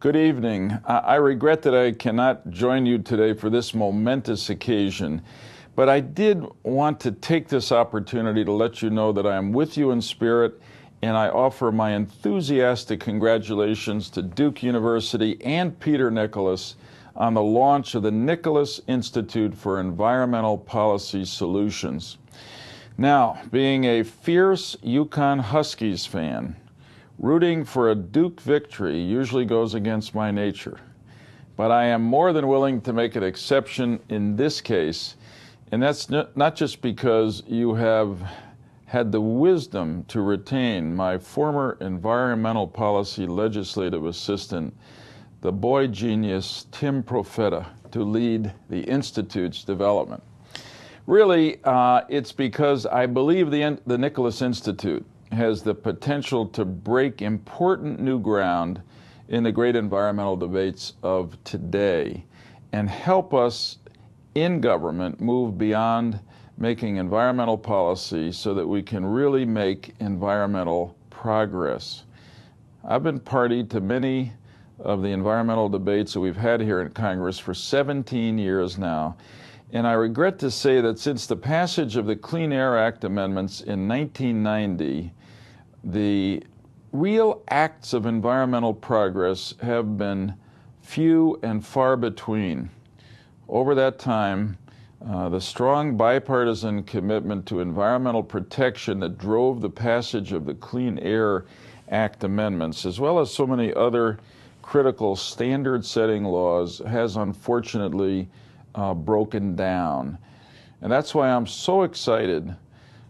Good evening. I regret that I cannot join you today for this momentous occasion, but I did want to take this opportunity to let you know that I am with you in spirit and I offer my enthusiastic congratulations to Duke University and Peter Nicholas on the launch of the Nicholas Institute for Environmental Policy Solutions. Now, being a fierce UConn Huskies fan, Rooting for a Duke victory usually goes against my nature, but I am more than willing to make an exception in this case, and that's not just because you have had the wisdom to retain my former environmental policy legislative assistant, the boy genius Tim Profeta, to lead the Institute's development. Really, uh, it's because I believe the, the Nicholas Institute has the potential to break important new ground in the great environmental debates of today and help us in government move beyond making environmental policy so that we can really make environmental progress. I've been party to many of the environmental debates that we've had here in Congress for 17 years now. And I regret to say that since the passage of the Clean Air Act amendments in 1990, the real acts of environmental progress have been few and far between. Over that time, uh, the strong bipartisan commitment to environmental protection that drove the passage of the Clean Air Act amendments, as well as so many other critical standard setting laws, has unfortunately uh, broken down. And that's why I'm so excited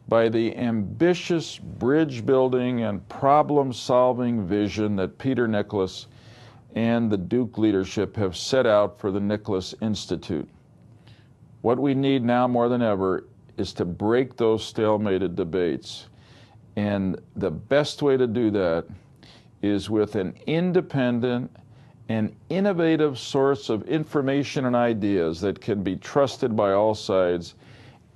by the ambitious bridge building and problem solving vision that Peter Nicholas and the Duke leadership have set out for the Nicholas Institute. What we need now more than ever is to break those stalemated debates. And the best way to do that is with an independent and innovative source of information and ideas that can be trusted by all sides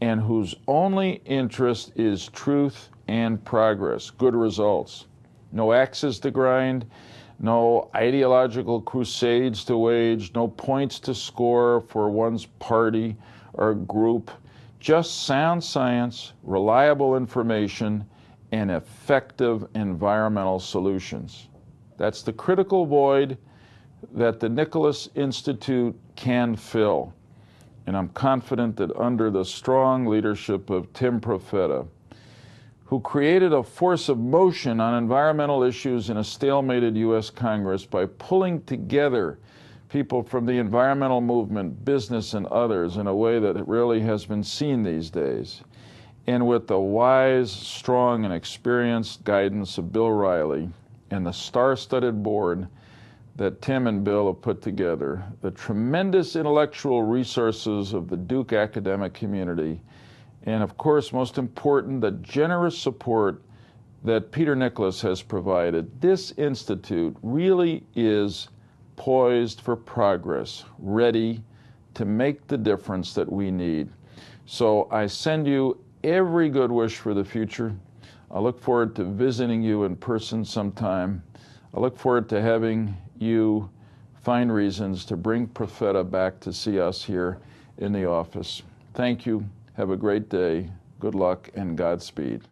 and whose only interest is truth and progress, good results. No axes to grind, no ideological crusades to wage, no points to score for one's party or group, just sound science, reliable information, and effective environmental solutions. That's the critical void that the Nicholas Institute can fill. And I'm confident that under the strong leadership of Tim Profeta, who created a force of motion on environmental issues in a stalemated U.S. Congress by pulling together people from the environmental movement, business, and others in a way that really has been seen these days. And with the wise, strong, and experienced guidance of Bill Reilly and the star studded board that Tim and Bill have put together, the tremendous intellectual resources of the Duke academic community, and of course, most important, the generous support that Peter Nicholas has provided, this institute really is poised for progress, ready to make the difference that we need. So I send you every good wish for the future. I look forward to visiting you in person sometime. I look forward to having you find reasons to bring Profeta back to see us here in the office. Thank you. Have a great day. Good luck and Godspeed.